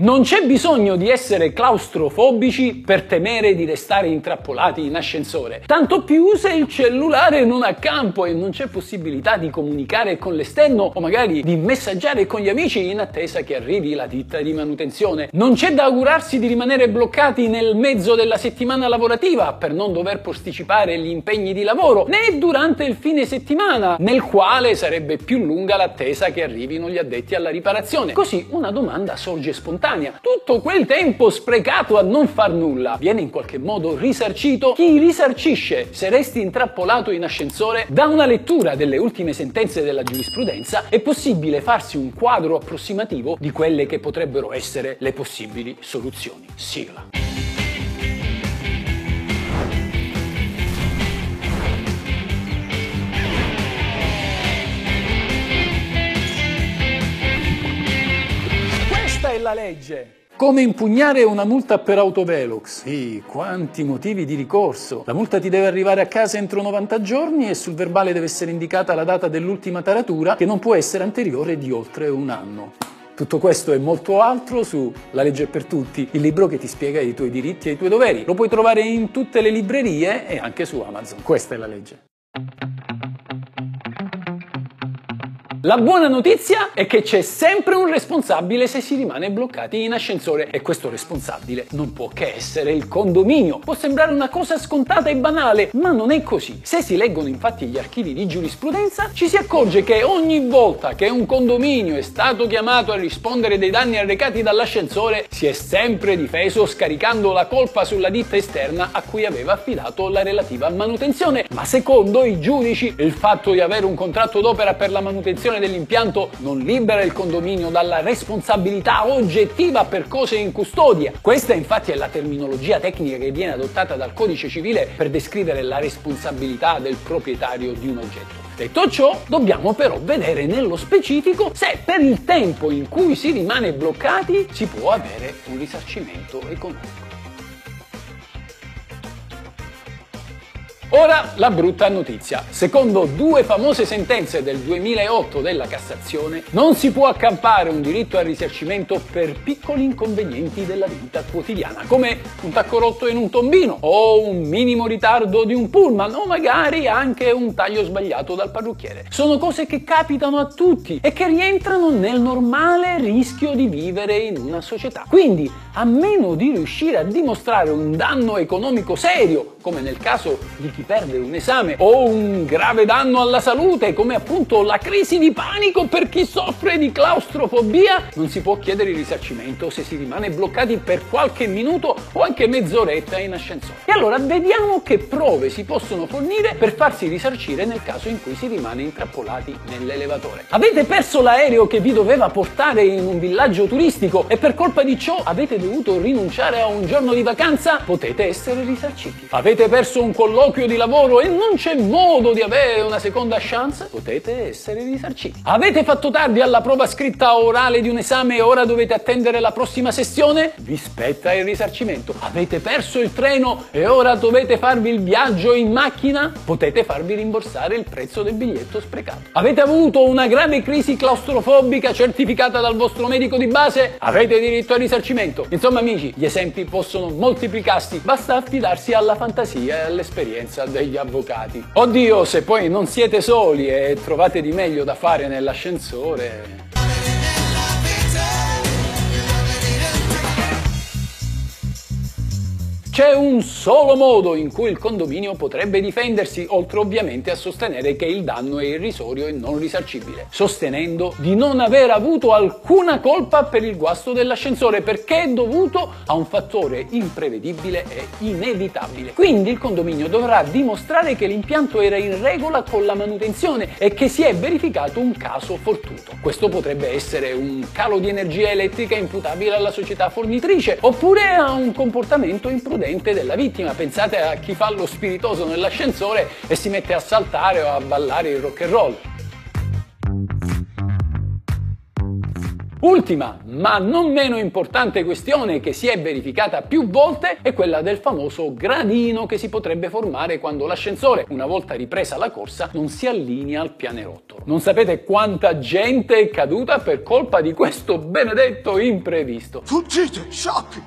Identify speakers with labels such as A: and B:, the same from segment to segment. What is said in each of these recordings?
A: Non c'è bisogno di essere claustrofobici per temere di restare intrappolati in ascensore. Tanto più se il cellulare non ha campo e non c'è possibilità di comunicare con l'esterno o magari di messaggiare con gli amici in attesa che arrivi la ditta di manutenzione. Non c'è da augurarsi di rimanere bloccati nel mezzo della settimana lavorativa per non dover posticipare gli impegni di lavoro, né durante il fine settimana, nel quale sarebbe più lunga l'attesa che arrivino gli addetti alla riparazione. Così una domanda sorge spontanea spontanea. Tutto quel tempo sprecato a non far nulla viene in qualche modo risarcito? Chi risarcisce se resti intrappolato in ascensore? Da una lettura delle ultime sentenze della giurisprudenza è possibile farsi un quadro approssimativo di quelle che potrebbero essere le possibili soluzioni. Sigla. La legge. Come impugnare una multa per autovelox? Sì, quanti motivi di ricorso. La multa ti deve arrivare a casa entro 90 giorni e sul verbale deve essere indicata la data dell'ultima taratura che non può essere anteriore di oltre un anno. Tutto questo e molto altro su La legge per tutti, il libro che ti spiega i tuoi diritti e i tuoi doveri. Lo puoi trovare in tutte le librerie e anche su Amazon. Questa è la legge. La buona notizia è che c'è sempre un responsabile se si rimane bloccati in ascensore e questo responsabile non può che essere il condominio. Può sembrare una cosa scontata e banale, ma non è così. Se si leggono infatti gli archivi di giurisprudenza, ci si accorge che ogni volta che un condominio è stato chiamato a rispondere dei danni arrecati dall'ascensore, si è sempre difeso scaricando la colpa sulla ditta esterna a cui aveva affidato la relativa manutenzione. Ma secondo i giudici, il fatto di avere un contratto d'opera per la manutenzione dell'impianto non libera il condominio dalla responsabilità oggettiva per cose in custodia. Questa infatti è la terminologia tecnica che viene adottata dal codice civile per descrivere la responsabilità del proprietario di un oggetto. Detto ciò, dobbiamo però vedere nello specifico se per il tempo in cui si rimane bloccati si può avere un risarcimento economico. Ora la brutta notizia. Secondo due famose sentenze del 2008 della Cassazione, non si può accampare un diritto al risarcimento per piccoli inconvenienti della vita quotidiana, come un tacco rotto in un tombino, o un minimo ritardo di un pullman, o magari anche un taglio sbagliato dal parrucchiere. Sono cose che capitano a tutti e che rientrano nel normale rischio di vivere in una società. Quindi, a meno di riuscire a dimostrare un danno economico serio, come nel caso di chi perde un esame, o un grave danno alla salute, come appunto la crisi di panico per chi soffre di claustrofobia, non si può chiedere il risarcimento se si rimane bloccati per qualche minuto o anche mezz'oretta in ascensore. E allora vediamo che prove si possono fornire per farsi risarcire nel caso in cui si rimane intrappolati nell'elevatore. Avete perso l'aereo che vi doveva portare in un villaggio turistico e per colpa di ciò avete dovuto rinunciare a un giorno di vacanza? Potete essere risarciti. Avete perso un colloquio di lavoro e non c'è modo di avere una seconda chance? Potete essere risarciti. Avete fatto tardi alla prova scritta orale di un esame e ora dovete attendere la prossima sessione? Vi spetta il risarcimento. Avete perso il treno e ora dovete farvi il viaggio in macchina? Potete farvi rimborsare il prezzo del biglietto sprecato. Avete avuto una grave crisi claustrofobica certificata dal vostro medico di base? Avete diritto al risarcimento. Insomma amici, gli esempi possono moltiplicarsi, basta affidarsi alla fantasia e all'esperienza degli avvocati. Oddio, se poi non siete soli e trovate di meglio da fare nell'ascensore... C'è un solo modo in cui il condominio potrebbe difendersi, oltre ovviamente a sostenere che il danno è irrisorio e non risarcibile, sostenendo di non aver avuto alcuna colpa per il guasto dell'ascensore perché è dovuto a un fattore imprevedibile e inevitabile. Quindi il condominio dovrà dimostrare che l'impianto era in regola con la manutenzione e che si è verificato un caso fortuito. Questo potrebbe essere un calo di energia elettrica imputabile alla società fornitrice oppure a un comportamento imprudente della vittima. Pensate a chi fa lo spiritoso nell'ascensore e si mette a saltare o a ballare il rock and roll. Ultima, ma non meno importante questione che si è verificata più volte è quella del famoso gradino che si potrebbe formare quando l'ascensore, una volta ripresa la corsa, non si allinea al pianerottolo. Non sapete quanta gente è caduta per colpa di questo benedetto imprevisto.
B: Fuggite, sciocchi!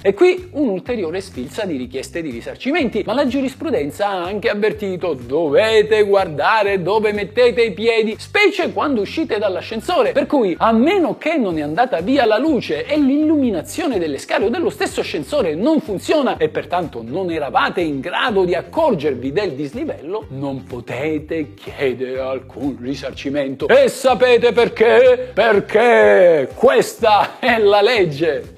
A: E qui un'ulteriore sfilza di richieste di risarcimenti, ma la giurisprudenza ha anche avvertito dovete guardare dove mettete i piedi, specie quando uscite dall'ascensore, per cui a meno che non è andata via la luce e l'illuminazione delle scale o dello stesso ascensore non funziona e pertanto non eravate in grado di accorgervi del dislivello, non potete chiedere alcun risarcimento. E sapete perché? Perché
C: questa è la legge!